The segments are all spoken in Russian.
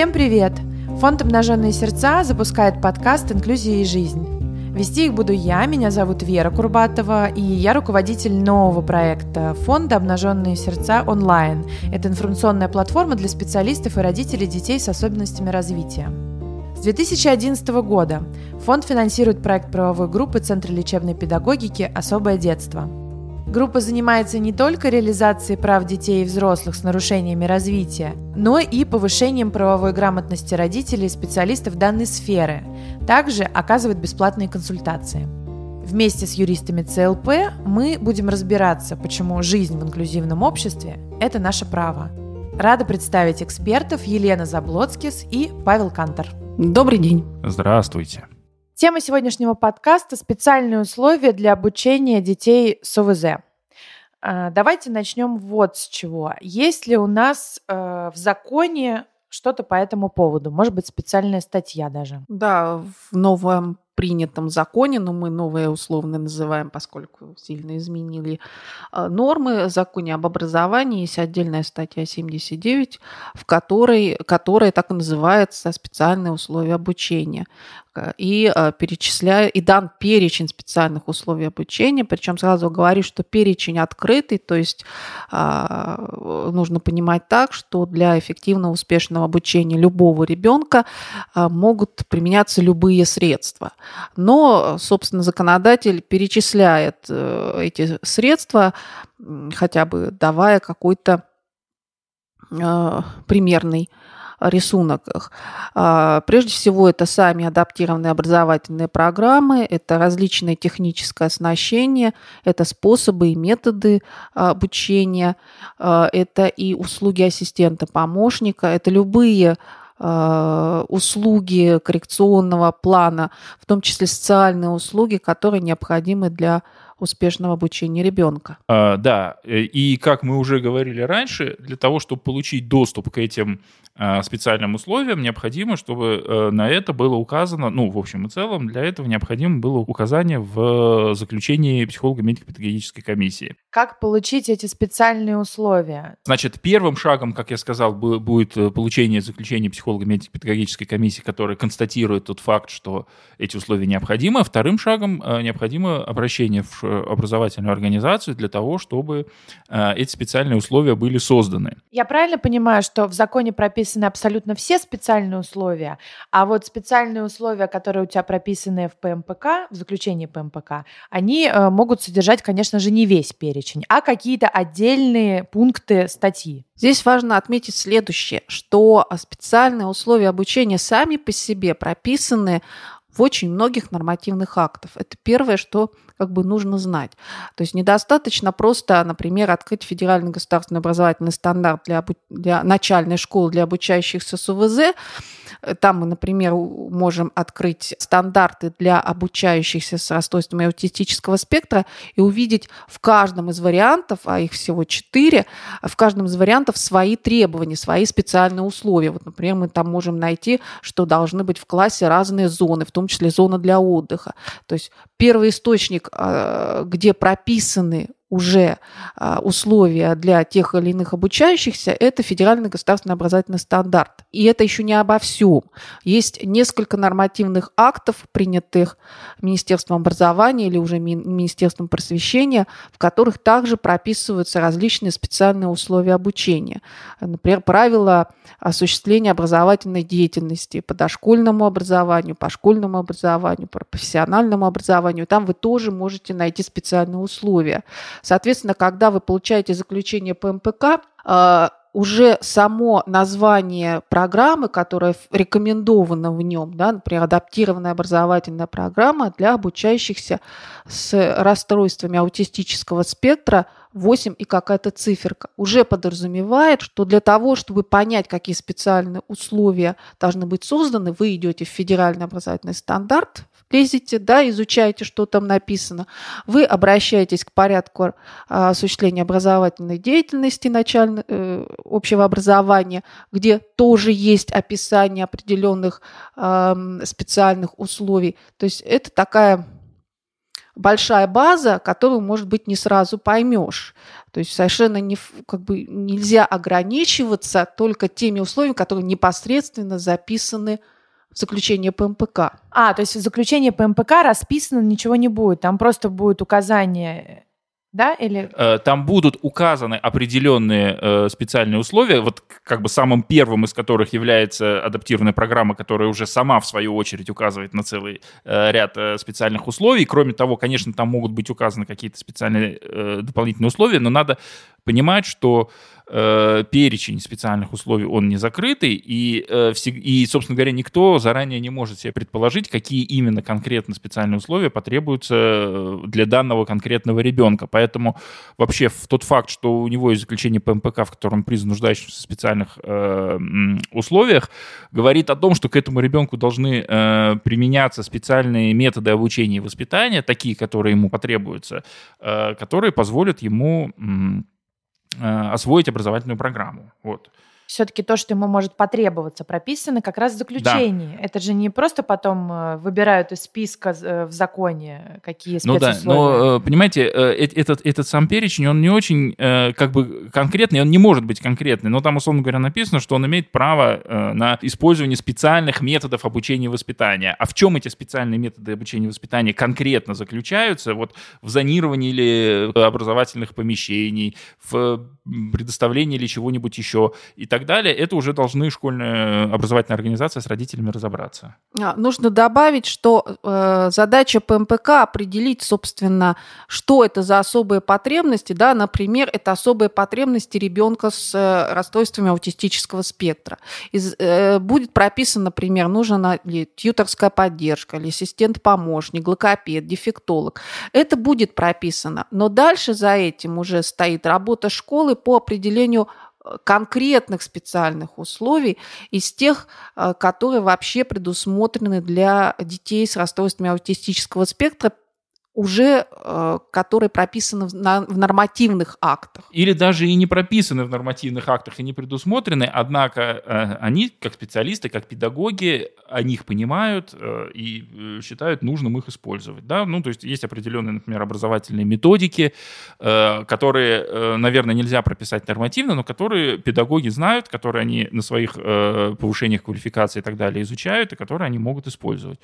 Всем привет! Фонд «Обнаженные сердца» запускает подкаст «Инклюзия и жизнь». Вести их буду я, меня зовут Вера Курбатова, и я руководитель нового проекта фонда «Обнаженные сердца онлайн». Это информационная платформа для специалистов и родителей детей с особенностями развития. С 2011 года фонд финансирует проект правовой группы Центра лечебной педагогики «Особое детство». Группа занимается не только реализацией прав детей и взрослых с нарушениями развития, но и повышением правовой грамотности родителей и специалистов данной сферы. Также оказывает бесплатные консультации. Вместе с юристами ЦЛП мы будем разбираться, почему жизнь в инклюзивном обществе – это наше право. Рада представить экспертов Елена Заблоцкис и Павел Кантор. Добрый день. Здравствуйте. Тема сегодняшнего подкаста – специальные условия для обучения детей с ОВЗ. А, давайте начнем вот с чего. Есть ли у нас э, в законе что-то по этому поводу? Может быть, специальная статья даже? Да, в новом принятом законе, но мы новое условно называем, поскольку сильно изменили э, нормы, законе об образовании есть отдельная статья 79, в которой, которая так и называется «Специальные условия обучения» и э, перечисляю, и дан перечень специальных условий обучения, причем сразу говорю, что перечень открытый, то есть а, нужно понимать так, что для эффективного, успешного обучения любого ребенка а, могут применяться любые средства. Но, собственно, законодатель перечисляет э, эти средства, хотя бы давая какой-то э, примерный рисунках. А, прежде всего, это сами адаптированные образовательные программы, это различное техническое оснащение, это способы и методы обучения, а, это и услуги ассистента-помощника, это любые а, услуги коррекционного плана, в том числе социальные услуги, которые необходимы для успешного обучения ребенка. А, да, э, и как мы уже говорили раньше, для того, чтобы получить доступ к этим а, специальным условиям, необходимо, чтобы э, на это было указано, ну, в общем и целом, для этого необходимо было указание в заключении психолого-медико-педагогической комиссии. Как получить эти специальные условия? Значит, первым шагом, как я сказал, будет э, получение заключения психолого-медико-педагогической комиссии, которая констатирует тот факт, что эти условия необходимы. А вторым шагом необходимо обращение в образовательную организацию для того, чтобы э, эти специальные условия были созданы. Я правильно понимаю, что в законе прописаны абсолютно все специальные условия, а вот специальные условия, которые у тебя прописаны в ПМПК, в заключении ПМПК, они э, могут содержать, конечно же, не весь перечень, а какие-то отдельные пункты статьи. Здесь важно отметить следующее, что специальные условия обучения сами по себе прописаны в очень многих нормативных актов. Это первое, что как бы нужно знать. То есть недостаточно просто, например, открыть федеральный государственный образовательный стандарт для, для начальной школы для обучающихся с УВЗ, там мы, например, можем открыть стандарты для обучающихся с расстройствами аутистического спектра и увидеть в каждом из вариантов, а их всего четыре, в каждом из вариантов свои требования, свои специальные условия. Вот, например, мы там можем найти, что должны быть в классе разные зоны, в том числе зона для отдыха. То есть первый источник, а, где прописаны уже а, условия для тех или иных обучающихся, это федеральный государственный образовательный стандарт. И это еще не обо всем. Есть несколько нормативных актов, принятых Министерством образования или уже Министерством просвещения, в которых также прописываются различные специальные условия обучения. Например, правила осуществления образовательной деятельности по дошкольному образованию, по школьному образованию, по профессиональному образованию. Там вы тоже можете найти специальные условия. Соответственно, когда вы получаете заключение ПМПК, а, уже само название программы, которая рекомендована в нем, да, например, адаптированная образовательная программа для обучающихся с расстройствами аутистического спектра 8 и какая-то циферка, уже подразумевает, что для того, чтобы понять, какие специальные условия должны быть созданы, вы идете в федеральный образовательный стандарт, лезете, да, изучаете, что там написано, вы обращаетесь к порядку а, осуществления образовательной деятельности начального, э, общего образования, где тоже есть описание определенных специальных условий. То есть это такая большая база, которую, может быть, не сразу поймешь. То есть совершенно не, как бы нельзя ограничиваться только теми условиями, которые непосредственно записаны в заключении ПМПК. А, то есть в заключении ПМПК расписано ничего не будет, там просто будет указание да, или... Э, там будут указаны определенные э, специальные условия, вот как бы самым первым из которых является адаптированная программа, которая уже сама, в свою очередь, указывает на целый э, ряд специальных условий. Кроме того, конечно, там могут быть указаны какие-то специальные дополнительные условия, но надо понимать, что э, перечень специальных условий, он не закрытый, и, э, и, собственно говоря, никто заранее не может себе предположить, какие именно конкретно специальные условия потребуются э, для данного конкретного ребенка. Поэтому вообще в тот факт, что у него есть заключение ПМПК, в котором признан нуждающимся в специальных э, условиях, говорит о том, что к этому ребенку должны э, применяться специальные методы обучения и воспитания, такие, которые ему потребуются, э, которые позволят ему Э, освоить образовательную программу. Вот все-таки то, что ему может потребоваться, прописано как раз в заключении. Да. Это же не просто потом э, выбирают из списка э, в законе, какие спецусловия. Ну да, но, э, понимаете, этот, этот сам перечень, он не очень как бы конкретный, он не может быть конкретный, но там, условно говоря, написано, что он имеет право на использование специальных методов обучения и воспитания. А в чем эти специальные методы обучения и воспитания конкретно заключаются? Вот в зонировании или образовательных помещений, в предоставлении или чего-нибудь еще и так так далее, это уже должны школьная образовательная организация с родителями разобраться. А, нужно добавить, что э, задача ПМПК определить, собственно, что это за особые потребности. Да? Например, это особые потребности ребенка с э, расстройствами аутистического спектра. Из, э, будет прописано, например, нужна ли тьюторская поддержка, или ассистент-помощник, логопед, дефектолог. Это будет прописано. Но дальше за этим уже стоит работа школы по определению конкретных специальных условий из тех, э, которые вообще предусмотрены для детей с расстройствами аутистического спектра уже э, которые прописаны в, на, в нормативных актах. Или даже и не прописаны в нормативных актах и не предусмотрены, однако э, они, как специалисты, как педагоги, о них понимают э, и э, считают нужным их использовать. Да? Ну, то есть есть определенные, например, образовательные методики, э, которые, э, наверное, нельзя прописать нормативно, но которые педагоги знают, которые они на своих э, повышениях квалификации и так далее изучают, и которые они могут использовать.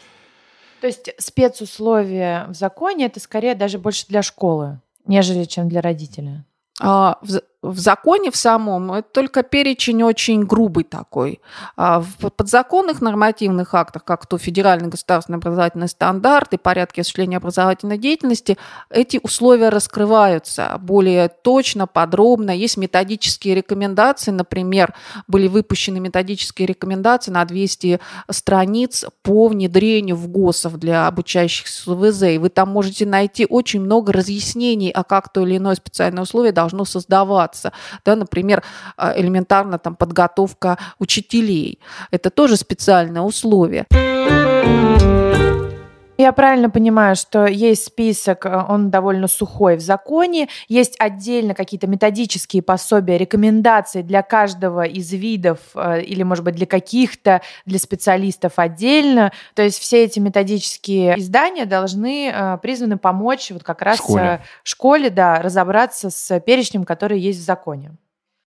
То есть спецусловия в законе это скорее даже больше для школы, нежели чем для родителя. А, в, в законе в самом это только перечень очень грубый такой. А в подзаконных нормативных актах, как то федеральный государственный образовательный стандарт и порядки осуществления образовательной деятельности, эти условия раскрываются более точно, подробно. Есть методические рекомендации, например, были выпущены методические рекомендации на 200 страниц по внедрению в ГОСов для обучающихся ВЗ. И вы там можете найти очень много разъяснений, а как то или иное специальное условие должно создаваться развиваться. Да, например, а, элементарно там, подготовка учителей. Это тоже специальное условие. Я правильно понимаю, что есть список, э, он довольно сухой в законе, есть отдельно какие-то методические пособия, рекомендации для каждого из видов э, или, может быть, для каких-то, для специалистов отдельно. То есть все эти методические издания должны э, призваны помочь вот как раз школе, школе да, разобраться с перечнем, который есть в законе.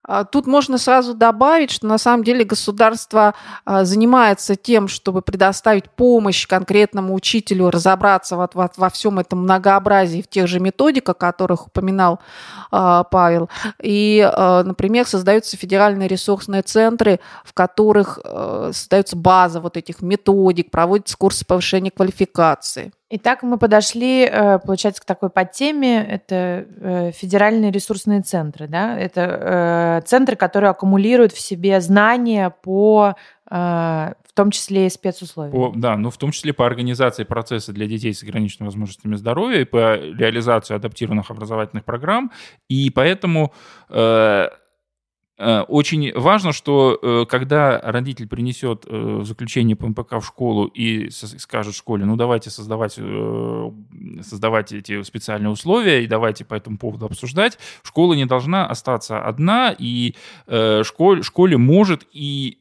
А, тут можно сразу добавить, что на самом деле государство а, занимается тем, чтобы предоставить помощь конкретному учителю разобраться вот во всем этом многообразии в тех же методиках, о которых упоминал а, Павел. И, например, создаются федеральные ресурсные центры, в которых создается база вот этих методик, проводятся курсы повышения квалификации. Итак, мы подошли, э, получается, к такой подтеме. Это э, федеральные ресурсные центры. Да? Это э, центры, которые аккумулируют в себе знания по в том числе и спецусловия. По, да, ну в том числе по организации процесса для детей с ограниченными возможностями здоровья и по реализации адаптированных образовательных программ. И поэтому Э, очень важно, что э, когда родитель принесет э, заключение ПМПК в школу и скажет школе, ну давайте создавать, создавать эти специальные условия и давайте по этому поводу обсуждать, школа не должна остаться одна, и школе, школе может и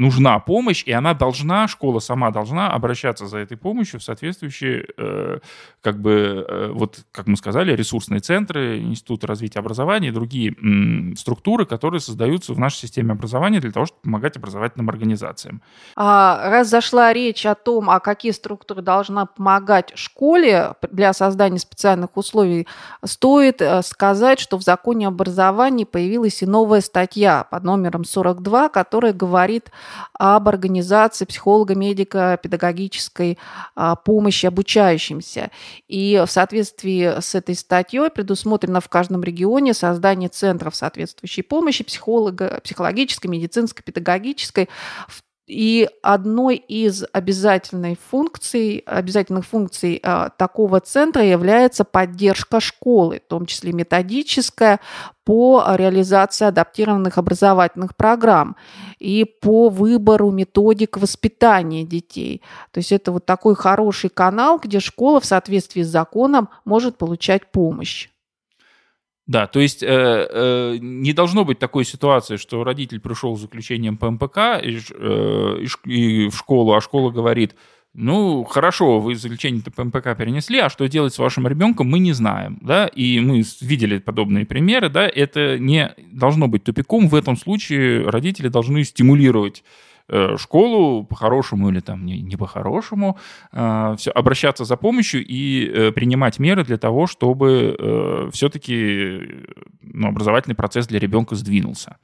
нужна помощь, и она должна, школа сама должна обращаться за этой помощью в соответствующие, э, как бы, э, вот, как мы сказали, ресурсные центры, Институты развития образования и другие м, структуры, которые создаются в нашей системе образования для того, чтобы помогать образовательным организациям. А раз зашла речь о том, а какие структуры должна помогать школе для создания специальных условий, стоит э, сказать, что в законе образования появилась и новая статья под номером 42, которая говорит об организации психолого-медико-педагогической а, помощи обучающимся. И в соответствии с этой статьей предусмотрено в каждом регионе создание центров соответствующей помощи психолога, психологической, медицинской, педагогической, в и одной из обязательной функций, обязательных функций э, такого центра является поддержка школы, в том числе методическая, по реализации адаптированных образовательных программ и по выбору методик воспитания детей. То есть это вот такой хороший канал, где школа в соответствии с законом может получать помощь. Да, то есть э, э, не должно быть такой ситуации, что родитель пришел с заключением по МПК и, э, и в школу, а школа говорит, ну, хорошо, вы заключение по перенесли, а что делать с вашим ребенком, мы не знаем, да, и мы видели подобные примеры, да, это не должно быть тупиком, в этом случае родители должны стимулировать школу по-хорошему или там не, не по-хорошему, э, все, обращаться за помощью и э, принимать меры для того, чтобы все-таки ну, образовательный процесс для ребенка сдвинулся.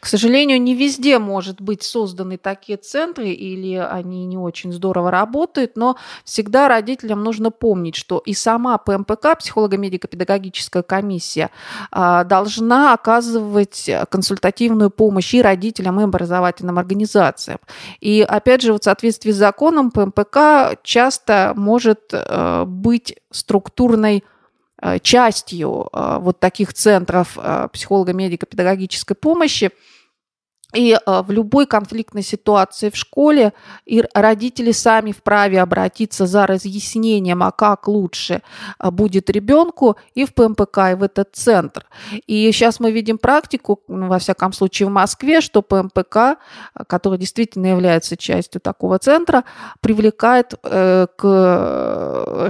К сожалению, не везде может быть созданы такие центры или они не очень здорово работают, но всегда родителям нужно помнить, что и сама ПМПК, психолого-медико-педагогическая комиссия, а, должна оказывать консультативную помощь и родителям, и образовательным организациям. И опять же, вот в соответствии с законом ПМПК часто может э, быть структурной частью э, вот таких центров э, психолого-медико-педагогической помощи – и э, в любой конфликтной ситуации в школе и родители сами вправе обратиться за разъяснением, а как лучше э, будет ребенку и в ПМПК, и в этот центр. И сейчас мы видим практику, ну, во всяком случае в Москве, что ПМПК, э, который действительно является частью такого центра, привлекает к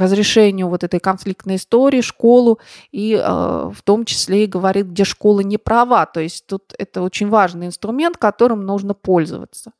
разрешению вот этой конфликтной истории школу и в том числе и говорит, где школа не права. То есть тут это очень важный инструмент, инструмент, которым нужно пользоваться.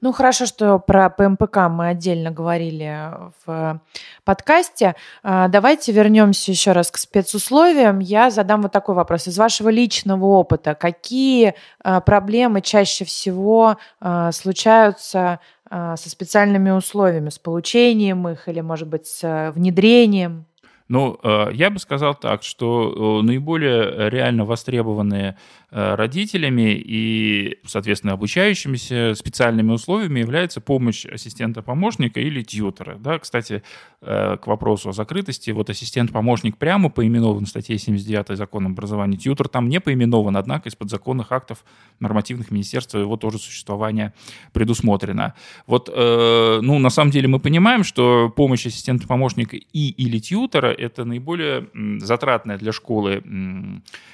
Ну, хорошо, что про ПМПК мы отдельно говорили в подкасте. А, давайте вернемся еще раз к спецусловиям. Я задам вот такой вопрос. Из вашего личного опыта, какие а, проблемы чаще всего а, случаются со специальными условиями, с получением их или, может быть, с внедрением? Ну, я бы сказал так, что наиболее реально востребованные Э, родителями и, соответственно, обучающимися специальными условиями является помощь ассистента-помощника или тьютера. Да, кстати, э, к вопросу о закрытости, вот ассистент-помощник прямо поименован в статье 79 закона образования, тьютер там не поименован, однако из подзаконных актов нормативных министерств его тоже существование предусмотрено. Вот, э, ну, на самом деле мы понимаем, что помощь ассистента-помощника и или тьютера – это наиболее затратная для школы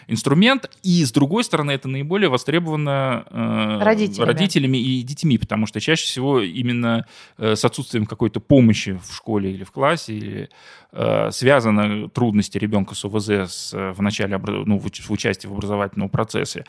инструмент, и, с другой стороны, это наиболее востребовано э, родителями. родителями и детьми, потому что чаще всего именно э, с отсутствием какой-то помощи в школе или в классе, или э, связаны трудности ребенка с ОВЗ с, э, в начале, ну, в, в участии в образовательном процессе.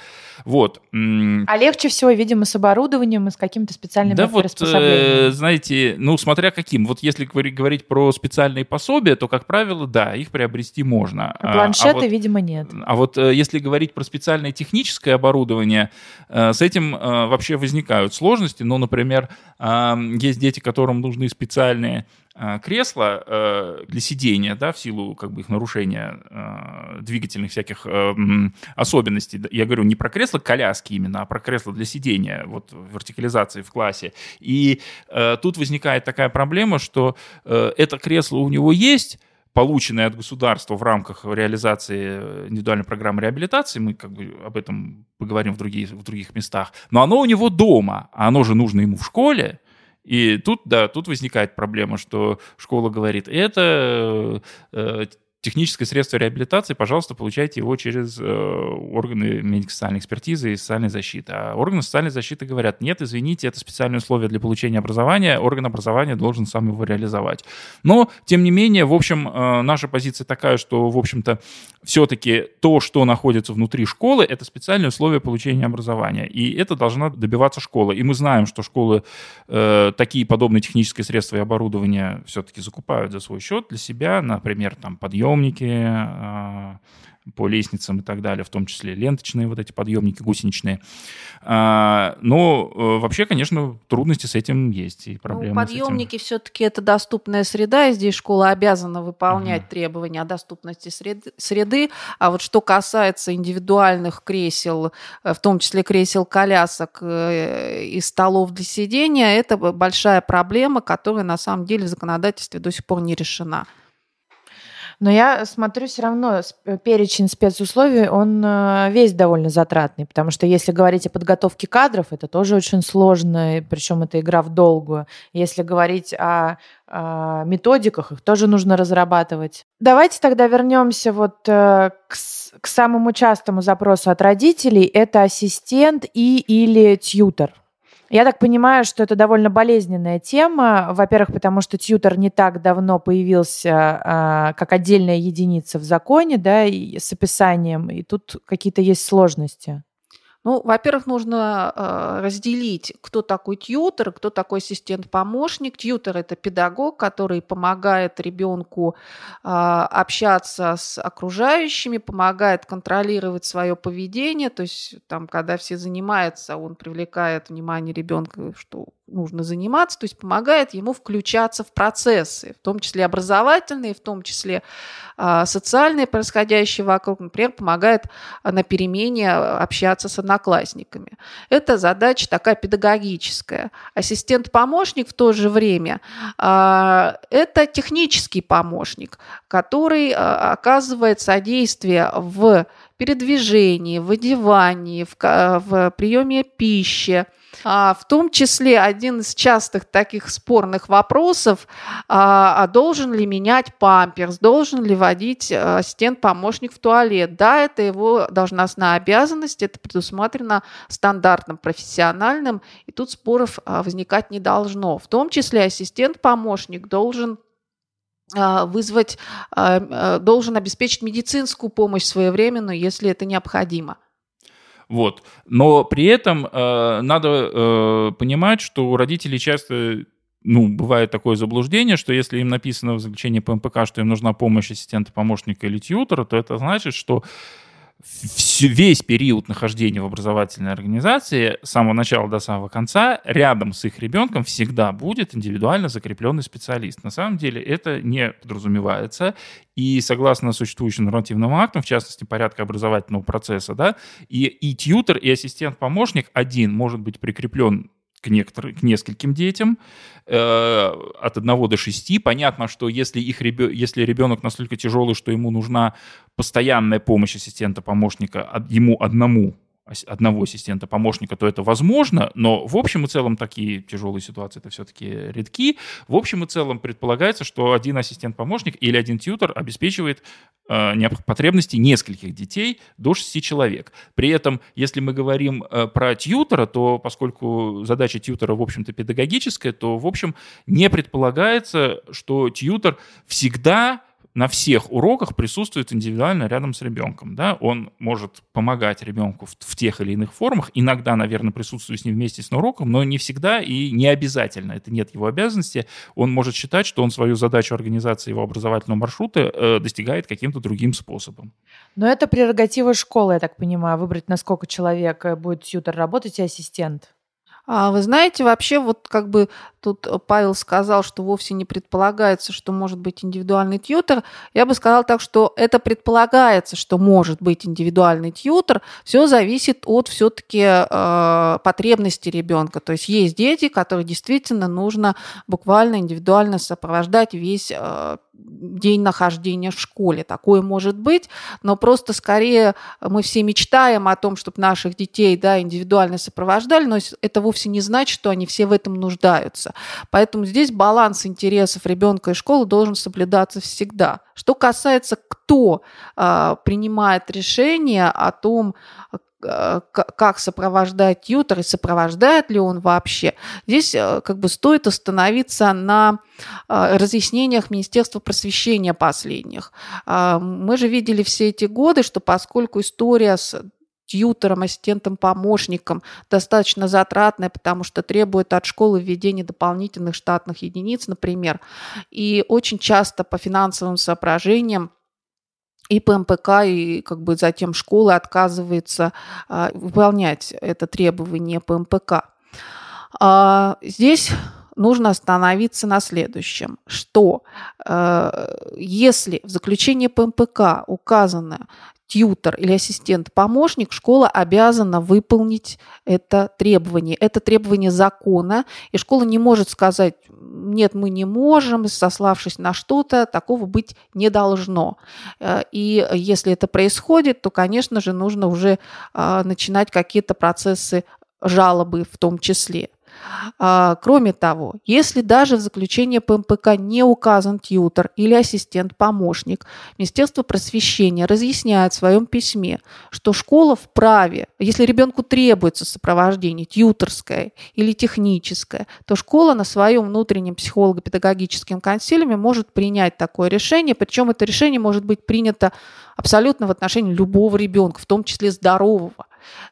Вот. А легче всего, видимо, с оборудованием и с какими-то специальными да вот, э, знаете, ну, смотря каким. Вот если говорить про специальные пособия, то, как правило, да, их приобрести можно. А планшеты, а вот, видимо, нет. А вот э, если говорить про специальные технические техническое оборудование, э, с этим э, вообще возникают сложности. Ну, например, э, есть дети, которым нужны специальные кресла для сидения, да, в силу как бы их нарушения двигательных всяких особенностей. Я говорю не про кресло коляски именно, а про кресло для сидения, вот вертикализации в классе. И тут возникает такая проблема, что это кресло у него есть, полученные от государства в рамках реализации индивидуальной программы реабилитации, мы как бы об этом поговорим в, других в других местах, но оно у него дома, а оно же нужно ему в школе, и тут, да, тут возникает проблема, что школа говорит, это э, техническое средство реабилитации, пожалуйста, получайте его через э, органы медико-социальной экспертизы и социальной защиты. А органы социальной защиты говорят, нет, извините, это специальные условия для получения образования, орган образования должен сам его реализовать. Но, тем не менее, в общем, э, наша позиция такая, что, в общем-то, все-таки то, что находится внутри школы, это специальные условия получения образования. И это должна добиваться школа. И мы знаем, что школы э, такие подобные технические средства и оборудование все-таки закупают за свой счет для себя, например, там подъем подъемники а, по лестницам и так далее, в том числе ленточные вот эти подъемники гусеничные. А, но э, вообще, конечно, трудности с этим есть и ну, проблемы. Ну, подъемники все-таки это доступная среда, и здесь школа обязана выполнять угу. требования о доступности среды, среды. А вот что касается индивидуальных кресел, э, в том числе кресел-колясок э, и столов для сидения, это большая проблема, которая на самом деле в законодательстве до сих пор не решена. Но я смотрю, все равно э, перечень спецусловий, он э, весь довольно затратный, потому что если говорить о подготовке кадров, это тоже очень сложно, причем это игра в долгую. Если говорить о, о методиках, их тоже нужно разрабатывать. Давайте тогда вернемся вот э, к, к самому частому запросу от родителей. Это ассистент и или тьютер. Я так понимаю, что это довольно болезненная тема. Во-первых, потому что тьютер не так давно появился а, как отдельная единица в законе, да, и с описанием, и тут какие-то есть сложности. Ну, во-первых, нужно э, разделить, кто такой тьютер, кто такой ассистент-помощник. Тьютер – это педагог, который помогает ребенку э, общаться с окружающими, помогает контролировать свое поведение. То есть, там, когда все занимаются, он привлекает внимание ребенка, что нужно заниматься, то есть помогает ему включаться в процессы, в том числе образовательные, в том числе э, социальные, происходящие вокруг, например, помогает на перемене общаться с одноклассниками. Это задача такая педагогическая. Ассистент-помощник в то же время это технический помощник, который оказывает содействие в передвижении, в одевании, в, в приеме пищи, а, в том числе один из частых таких спорных вопросов, а, а должен ли менять памперс, должен ли водить э, ассистент-помощник в туалет. Да, это его должностная обязанность, это предусмотрено стандартным профессиональным, и тут споров а, возникать не должно. В том числе ассистент-помощник должен вызвать, должен обеспечить медицинскую помощь своевременную, если это необходимо. Вот. Но при этом э, надо э, понимать, что у родителей часто ну, бывает такое заблуждение, что если им написано в заключении ПМПК, что им нужна помощь ассистента, помощника или тьютера, то это значит, что весь период нахождения в образовательной организации с самого начала до самого конца рядом с их ребенком всегда будет индивидуально закрепленный специалист. На самом деле это не подразумевается. И согласно существующим нормативным актам, в частности, порядка образовательного процесса, да, и, и тьютер, и ассистент-помощник один может быть прикреплен к, некоторым, к нескольким детям э, от 1 до 6. Понятно, что если, их ребё, если ребенок настолько тяжелый, что ему нужна постоянная помощь ассистента-помощника ему одному, одного ассистента, помощника, то это возможно, но в общем и целом такие тяжелые ситуации это все-таки редки. В общем и целом предполагается, что один ассистент-помощник или один тьютер обеспечивает э, потребности нескольких детей до 6 человек. При этом, если мы говорим э, про тьютера, то поскольку задача тьютера, в общем-то, педагогическая, то, в общем, не предполагается, что тьютер всегда на всех уроках присутствует индивидуально рядом с ребенком. Да? Он может помогать ребенку в, в тех или иных формах. Иногда, наверное, присутствует с ним вместе с уроком, но не всегда и не обязательно. Это нет его обязанности. Он может считать, что он свою задачу организации его образовательного маршрута э, достигает каким-то другим способом. Но это прерогатива школы, я так понимаю, выбрать, насколько человек э, будет тьютер работать и ассистент. А вы знаете, вообще вот как бы тут Павел сказал, что вовсе не предполагается, что может быть индивидуальный тьютер. Я бы сказала так, что это предполагается, что может быть индивидуальный тьютер. Все зависит от все-таки э, потребности ребенка. То есть есть дети, которые действительно нужно буквально индивидуально сопровождать весь э, день нахождения в школе. Такое может быть, но просто скорее мы все мечтаем о том, чтобы наших детей да, индивидуально сопровождали, но это вовсе не значит, что они все в этом нуждаются. Поэтому здесь баланс интересов ребенка и школы должен соблюдаться всегда. Что касается, кто э, принимает решение о том, как сопровождать тьютер и сопровождает ли он вообще. Здесь э, как бы стоит остановиться на э, разъяснениях Министерства просвещения последних. А, мы же видели все эти годы, что поскольку история с тьютером, ассистентом, помощником достаточно затратная, потому что требует от школы введения дополнительных штатных единиц, например. И очень часто по финансовым соображениям и ПМПК, и как бы затем школа отказывается а, выполнять это требование ПМПК. А, здесь нужно остановиться на следующем, что э, если в заключении ПМПК указано тьютер или ассистент-помощник, школа обязана выполнить это требование. Это требование закона, и школа не может сказать, нет, мы не можем, сославшись на что-то, такого быть не должно. Э, и если это происходит, то, конечно же, нужно уже а, начинать какие-то процессы жалобы в том числе. А, кроме того, если даже в заключении ПМПК не указан тьютер или ассистент-помощник, Министерство просвещения разъясняет в своем письме, что школа вправе, если ребенку требуется сопровождение тьютерское или техническое, то школа на своем внутреннем психолого-педагогическом консилиуме может принять такое решение, причем это решение может быть принято абсолютно в отношении любого ребенка, в том числе здорового.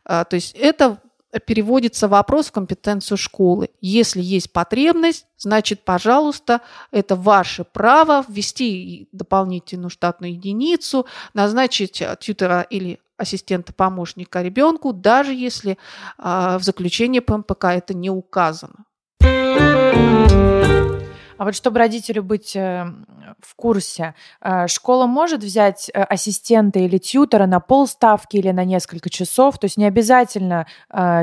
А, то есть это переводится вопрос в компетенцию школы. Если есть потребность, значит, пожалуйста, это ваше право ввести дополнительную штатную единицу, назначить э, тьютера или ассистента-помощника ребенку, даже если э, в заключении ПМПК это не указано. А вот чтобы родителю быть э, в курсе, э, школа может взять э, ассистента или тьютера на полставки или на несколько часов? То есть не обязательно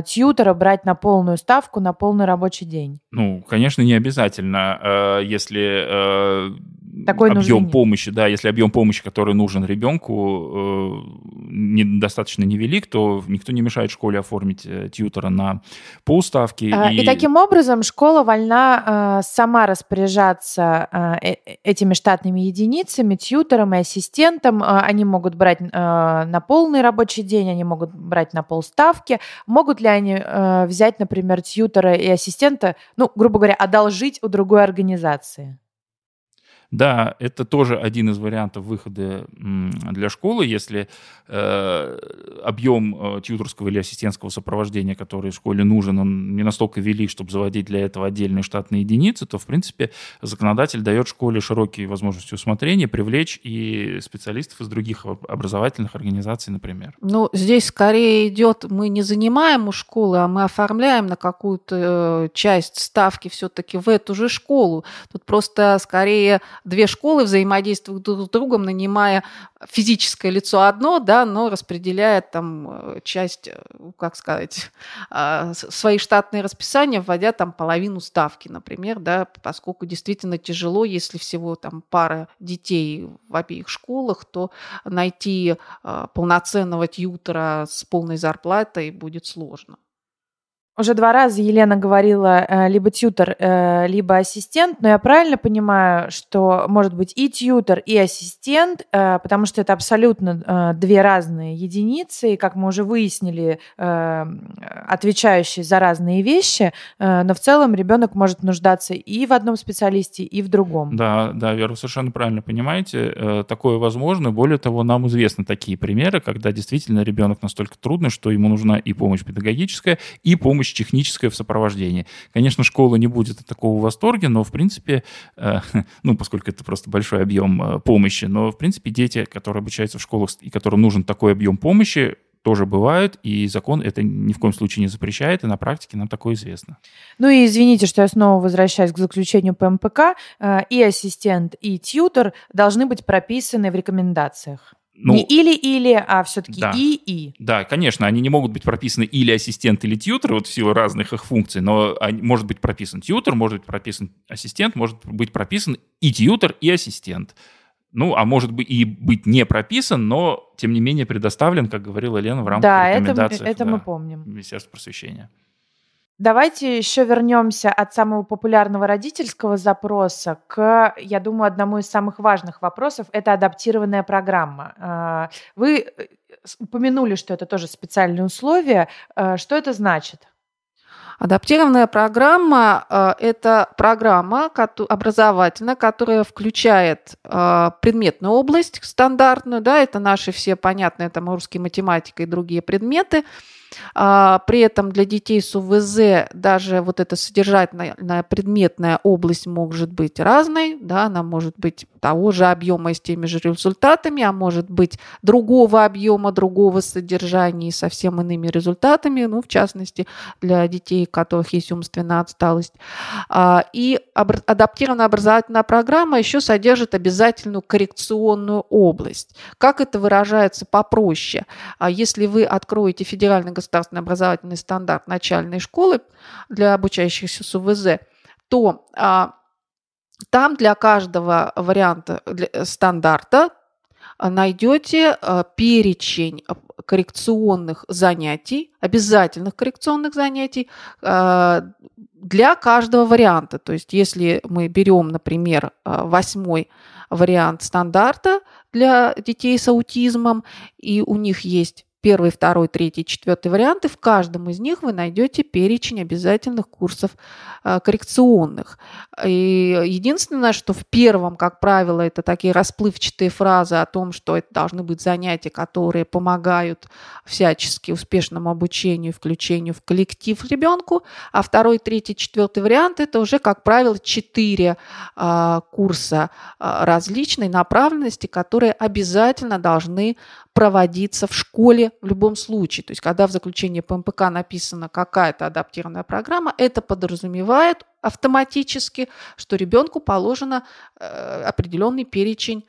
тьютера брать на полную ставку на полный рабочий день? Ну, конечно, не обязательно. Если такой объем помощи, да, если объем помощи, который нужен ребенку, э, недостаточно невелик, то никто не мешает школе оформить э, тьютера на полставки. А, и... и таким образом школа вольна э, сама распоряжаться э, э, этими штатными единицами, тьютером и ассистентом. Э, они могут брать э, на полный рабочий день, они могут брать на полставки. Могут ли они э, взять, например, тьютера и ассистента, ну, грубо говоря, одолжить у другой организации? Да, это тоже один из вариантов выхода для школы, если э, объем э, тьюторского или ассистентского сопровождения, который школе нужен, он не настолько велик, чтобы заводить для этого отдельные штатные единицы, то, в принципе, законодатель дает школе широкие возможности усмотрения привлечь и специалистов из других образовательных организаций, например. Ну, здесь скорее идет, мы не занимаем у школы, а мы оформляем на какую-то э, часть ставки все-таки в эту же школу. Тут просто скорее две школы взаимодействуют друг с другом, нанимая физическое лицо одно, да, но распределяет там э, часть, э, как сказать, а, свои штатные расписания, вводя там половину ставки, например, да, поскольку действительно тяжело, если всего там пара детей в обеих школах, то найти а, полноценного тьютера с полной зарплатой будет сложно. Уже два раза Елена говорила э, либо тьютер, э, либо ассистент, но я правильно понимаю, что может быть и тьютер, и ассистент, э, потому что это абсолютно две разные единицы, и, как мы уже выяснили, отвечающие за разные вещи, но в целом ребенок может нуждаться и в одном специалисте, и в другом. Да, да, Вера, вы совершенно правильно понимаете. Такое возможно. Более того, нам известны такие примеры, когда действительно ребенок настолько трудный, что ему нужна и помощь педагогическая, и помощь помощь техническая в сопровождении. Конечно, школа не будет от такого в восторге, но, в принципе, э, ну, поскольку это просто большой объем э, помощи, но, в принципе, дети, которые обучаются в школах и которым нужен такой объем помощи, тоже бывают, и закон это ни в коем случае не запрещает, и на практике нам такое известно. Ну и извините, что я снова возвращаюсь к заключению ПМПК. Э, и ассистент, и тьютер должны быть прописаны в рекомендациях. Ну, не или-или, а все-таки да, и-и. Да, конечно, они не могут быть прописаны или ассистент, или тьютер, вот в силу разных их функций, но может быть прописан тьютер, может быть прописан ассистент, может быть прописан и тьютер, и ассистент. Ну, а может быть и быть не прописан, но, тем не менее, предоставлен, как говорила Лена, в рамках да, рекомендаций. Да, это, это да, мы помним. Министерства просвещения. Давайте еще вернемся от самого популярного родительского запроса к, я думаю, одному из самых важных вопросов. Это адаптированная программа. А, вы э, упомянули, что это тоже специальные условия. А, что это значит? Адаптированная программа э, – это программа образовательная, которая включает предметную область стандартную, да, это наши все понятные, там русский, математика и другие предметы – а, при этом для детей с УВЗ даже вот эта содержательная предметная область может быть разной, да, она может быть того же объема и с теми же результатами, а может быть другого объема, другого содержания и совсем иными результатами, ну, в частности, для детей, у которых есть умственная отсталость. А, и адаптированная образовательная программа еще содержит обязательную коррекционную область. Как это выражается попроще? А если вы откроете федеральный государственный образовательный стандарт начальной школы для обучающихся с УВЗ, то а, там для каждого варианта для, э, стандарта найдете а, перечень коррекционных занятий, обязательных коррекционных занятий для каждого варианта. То есть если мы берем, например, восьмой вариант стандарта для детей с аутизмом, и у них есть первый, второй, третий, четвертый варианты, в каждом из них вы найдете перечень обязательных курсов э, коррекционных. И единственное, что в первом, как правило, это такие расплывчатые фразы о том, что это должны быть занятия, которые помогают всячески успешному обучению, включению в коллектив ребенку, а второй, третий, четвертый вариант это уже, как правило, четыре э, курса э, различной направленности, которые обязательно должны проводиться в школе в любом случае. То есть, когда в заключении ПМПК написана какая-то адаптированная программа, это подразумевает автоматически, что ребенку положено э, определенный перечень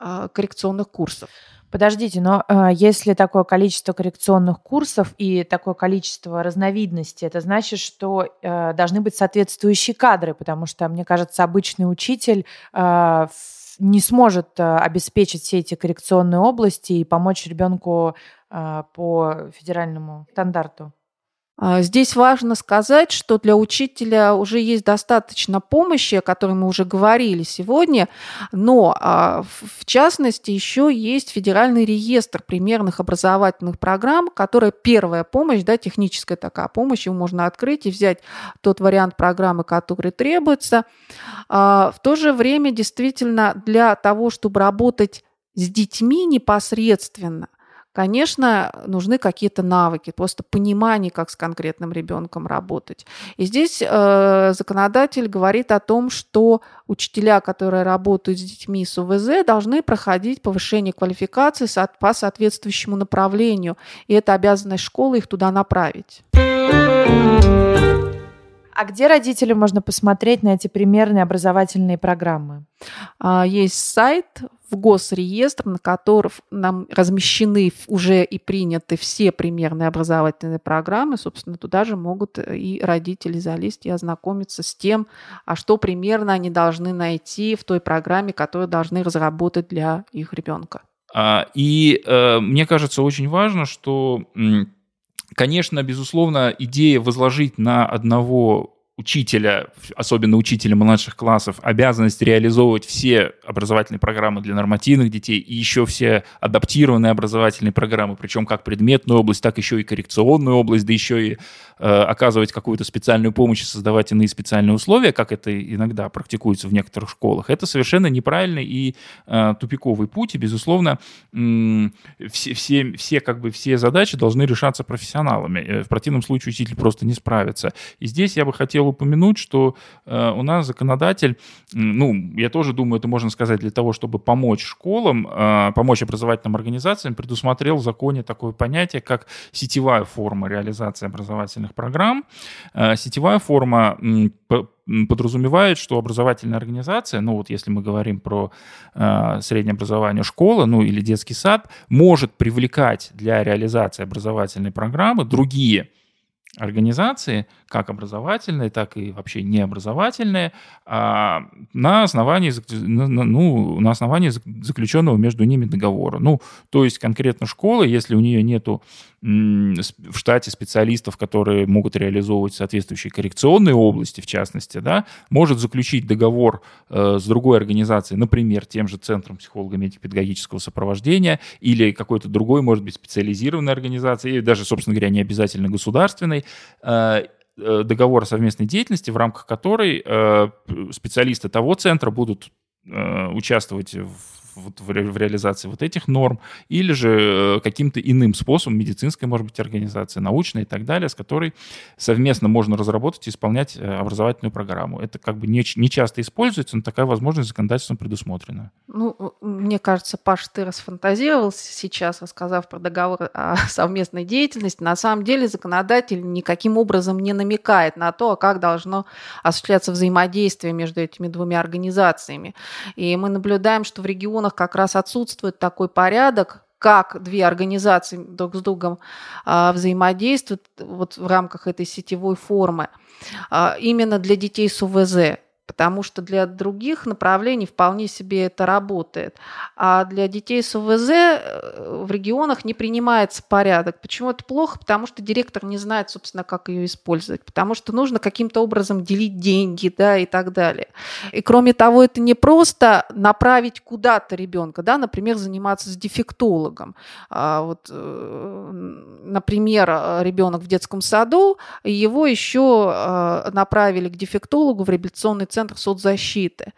э, коррекционных курсов. Подождите, но э, если такое количество коррекционных курсов и такое количество разновидностей, это значит, что э, должны быть соответствующие кадры, потому что, мне кажется, обычный учитель э, не сможет э, обеспечить все эти коррекционные области и помочь ребенку э, по федеральному стандарту. А, здесь важно сказать, что для учителя уже есть достаточно помощи, о которой мы уже говорили сегодня, но а, в частности еще есть федеральный реестр примерных образовательных программ, которая первая помощь, да, техническая такая помощь, его можно открыть и взять тот вариант программы, который требуется. А, в то же время действительно для того, чтобы работать с детьми непосредственно, Конечно, нужны какие-то навыки, просто понимание, как с конкретным ребенком работать. И здесь э, законодатель говорит о том, что учителя, которые работают с детьми с УВЗ, должны проходить повышение квалификации по соответствующему направлению. И это обязанность школы их туда направить. А где родителям можно посмотреть на эти примерные образовательные программы? А, есть сайт в госреестр, на котором нам размещены уже и приняты все примерные образовательные программы. Собственно, туда же могут и родители залезть и ознакомиться с тем, а что примерно они должны найти в той программе, которую должны разработать для их ребенка. А, и э, мне кажется очень важно, что Конечно, безусловно, идея возложить на одного учителя, особенно учителя младших классов, обязанность реализовывать все образовательные программы для нормативных детей и еще все адаптированные образовательные программы, причем как предметную область, так еще и коррекционную область, да еще и э, оказывать какую-то специальную помощь и создавать иные специальные условия, как это иногда практикуется в некоторых школах, это совершенно неправильный и э, тупиковый путь, и, безусловно, все, все, все, как бы, все задачи должны решаться профессионалами. Э, в противном случае учитель просто не справится. И здесь я бы хотел хотел упомянуть, что э, у нас законодатель, ну, я тоже думаю, это можно сказать для того, чтобы помочь школам, э, помочь образовательным организациям, предусмотрел в законе такое понятие, как сетевая форма реализации образовательных программ. Э, сетевая форма подразумевает, что образовательная организация, ну вот если мы говорим про э, среднее образование школа, ну или детский сад, может привлекать для реализации образовательной программы другие организации, как образовательные, так и вообще необразовательные, а, на основании, ну, на основании заключенного между ними договора. Ну, то есть конкретно школа, если у нее нету в штате специалистов, которые могут реализовывать соответствующие коррекционные области, в частности, да, может заключить договор э, с другой организацией, например, тем же Центром психолого-медико-педагогического сопровождения или какой-то другой, может быть, специализированной организацией, даже, собственно говоря, не обязательно государственной, договор о совместной деятельности, в рамках которой э, специалисты того центра будут э, участвовать вот в, ре, в реализации вот этих норм, или же э, каким-то иным способом, медицинской, может быть, организации, научной и так далее, с которой совместно можно разработать и исполнять э, образовательную программу. Это как бы не, не часто используется, но такая возможность законодательством предусмотрена. Ну, мне кажется, Паш, ты расфантазировал сейчас, рассказав про договор о совместной деятельности. На самом деле законодатель никаким образом не намекает на то, как должно осуществляться взаимодействие между этими двумя организациями. И мы наблюдаем, что в регионах регионах как раз отсутствует такой порядок, как две организации друг с другом а, взаимодействуют вот в рамках этой сетевой формы. А, именно для детей с УВЗ потому что для других направлений вполне себе это работает. А для детей с ОВЗ э, в регионах не принимается порядок. Почему это плохо? Потому что директор не знает, собственно, как ее использовать, потому что нужно каким-то образом делить деньги да, и так далее. И кроме того, это не просто направить куда-то ребенка, да, например, заниматься с дефектологом. А вот, э, например, ребенок в детском саду, его еще э, направили к дефектологу в реабилитационный центр соцзащиты.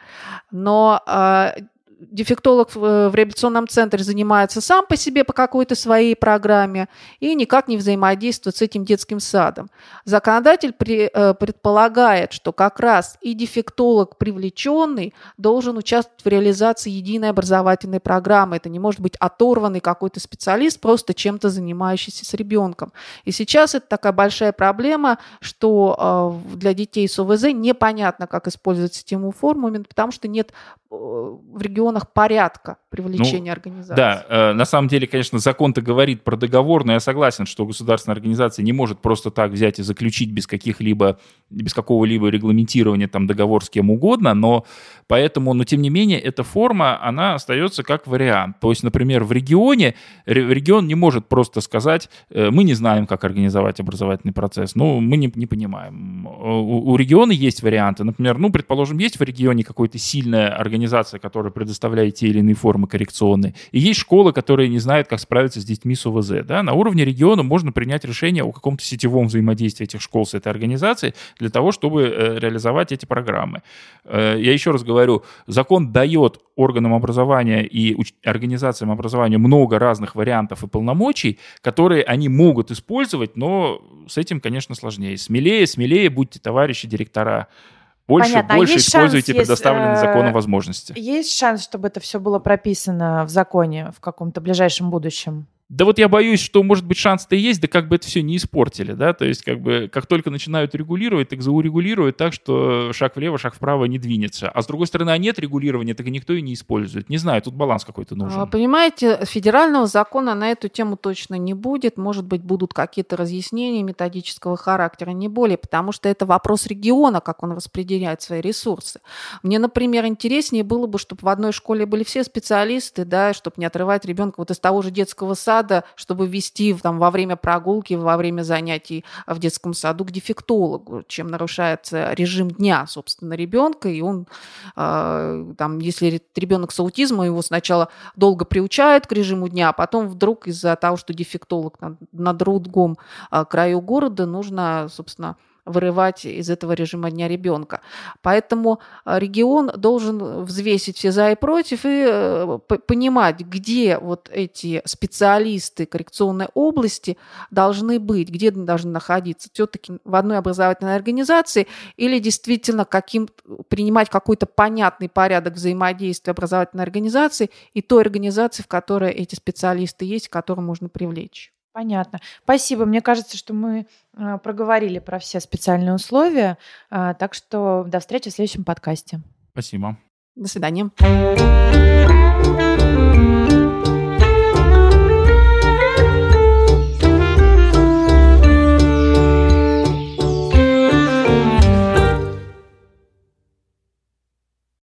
Но а, дефектолог в реабилитационном центре занимается сам по себе по какой-то своей программе и никак не взаимодействует с этим детским садом. Законодатель при, э, предполагает, что как раз и дефектолог привлеченный должен участвовать в реализации единой образовательной программы. Это не может быть оторванный какой-то специалист, просто чем-то занимающийся с ребенком. И сейчас это такая большая проблема, что э, для детей с ОВЗ непонятно, как использовать систему форму, потому что нет э, в регионе регионах порядка привлечения ну, организации. Да, э, на самом деле, конечно, закон-то говорит про договор, но я согласен, что государственная организация не может просто так взять и заключить без каких-либо, без какого-либо регламентирования там договор с кем угодно, но поэтому, но тем не менее, эта форма, она остается как вариант. То есть, например, в регионе, регион не может просто сказать, э, мы не знаем, как организовать образовательный процесс, ну, мы не, не понимаем. У, у региона есть варианты, например, ну, предположим, есть в регионе какая-то сильная организация, которая предоставляет предоставляет те или иные формы коррекционные. И есть школы, которые не знают, как справиться с детьми с ОВЗ. Да? На уровне региона можно принять решение о каком-то сетевом взаимодействии этих школ с этой организацией для того, чтобы э, реализовать эти программы. Э, я еще раз говорю, закон дает органам образования и организациям образования много разных вариантов и полномочий, которые они могут использовать, но с этим, конечно, сложнее. Смелее, смелее будьте, товарищи директора. Больше, Понятно. больше а используйте шанс, предоставленные есть, законом возможности. Есть шанс, чтобы это все было прописано в законе в каком-то ближайшем будущем? Да вот я боюсь, что, может быть, шанс-то есть, да как бы это все не испортили, да, то есть как бы как только начинают регулировать, так заурегулируют так, что шаг влево, шаг вправо не двинется. А с другой стороны, а нет регулирования, так и никто и не использует. Не знаю, тут баланс какой-то нужен. А, понимаете, федерального закона на эту тему точно не будет. Может быть, будут какие-то разъяснения методического характера, не более, потому что это вопрос региона, как он распределяет свои ресурсы. Мне, например, интереснее было бы, чтобы в одной школе были все специалисты, да, чтобы не отрывать ребенка вот из того же детского сада, сада, чтобы вести там, во время прогулки, во время занятий в детском саду к дефектологу, чем нарушается режим дня, собственно, ребенка. И он, э, там, если ребенок с аутизмом, его сначала долго приучают к режиму дня, а потом вдруг из-за того, что дефектолог на, на другом э, краю города, нужно, собственно, вырывать из этого режима дня ребенка. Поэтому э, регион должен взвесить все за и против и э, понимать, где вот эти специалисты коррекционной области должны быть, где должны находиться. Все-таки в одной образовательной организации или действительно каким, принимать какой-то понятный порядок взаимодействия образовательной организации и той организации, в которой эти специалисты есть, которую можно привлечь. Понятно. Спасибо. Мне кажется, что мы э, проговорили про все специальные условия. Э, так что до встречи в следующем подкасте. Спасибо. До свидания.